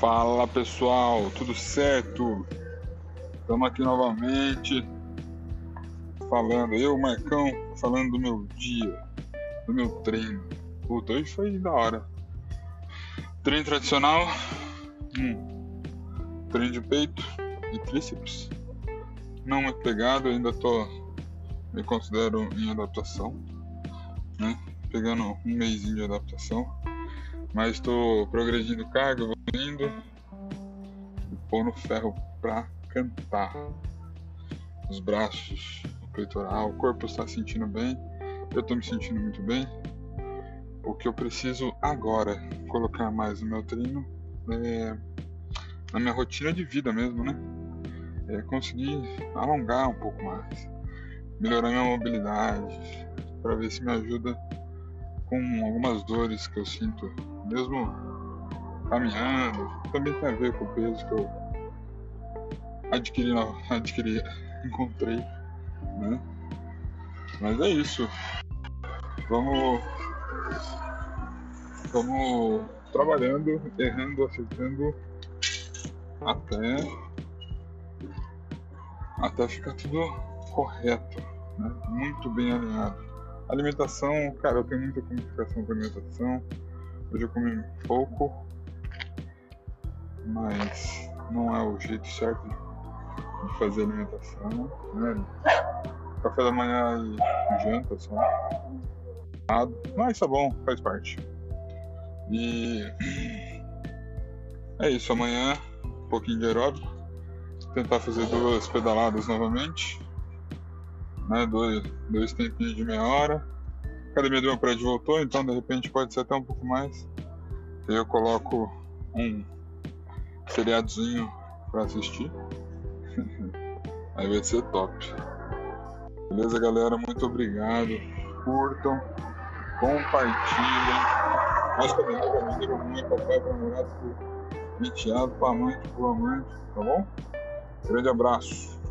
Fala pessoal, tudo certo? Estamos aqui novamente falando, eu, Marcão, falando do meu dia, do meu treino. Puta, hoje foi da hora. Treino tradicional, hum, treino de peito e tríceps. Não muito pegado, ainda tô, me considero em adaptação, né? Pegando um mêsinho de adaptação mas estou progredindo carga, evoluindo e pondo ferro para cantar. Os braços, o peitoral, o corpo está sentindo bem, eu estou me sentindo muito bem. O que eu preciso agora colocar mais no meu treino é na minha rotina de vida mesmo, né? É conseguir alongar um pouco mais, melhorar minha mobilidade, para ver se me ajuda com algumas dores que eu sinto mesmo caminhando, também tem a ver com o peso que eu adquiri, adquiri encontrei, né? Mas é isso. Vamos, vamos trabalhando, errando, acertando até até ficar tudo correto, né? muito bem alinhado. Alimentação, cara, eu tenho muita comunicação com alimentação Hoje eu comi pouco, mas não é o jeito certo de fazer alimentação, né? Café da manhã e janta só. Mas tá bom, faz parte. E é isso, amanhã um pouquinho de aeróbico. Tentar fazer duas pedaladas novamente. Né? Dois, dois tempinhos de meia hora academia do meu prédio voltou, então de repente pode ser até um pouco mais. Eu coloco um seriadozinho para assistir. Aí vai ser top. Beleza, galera? Muito obrigado. Curtam, compartilhem. Mais também para amigo, para mãe, papai, para namorado, para enteado, para amante, para amante, tá bom? Grande abraço.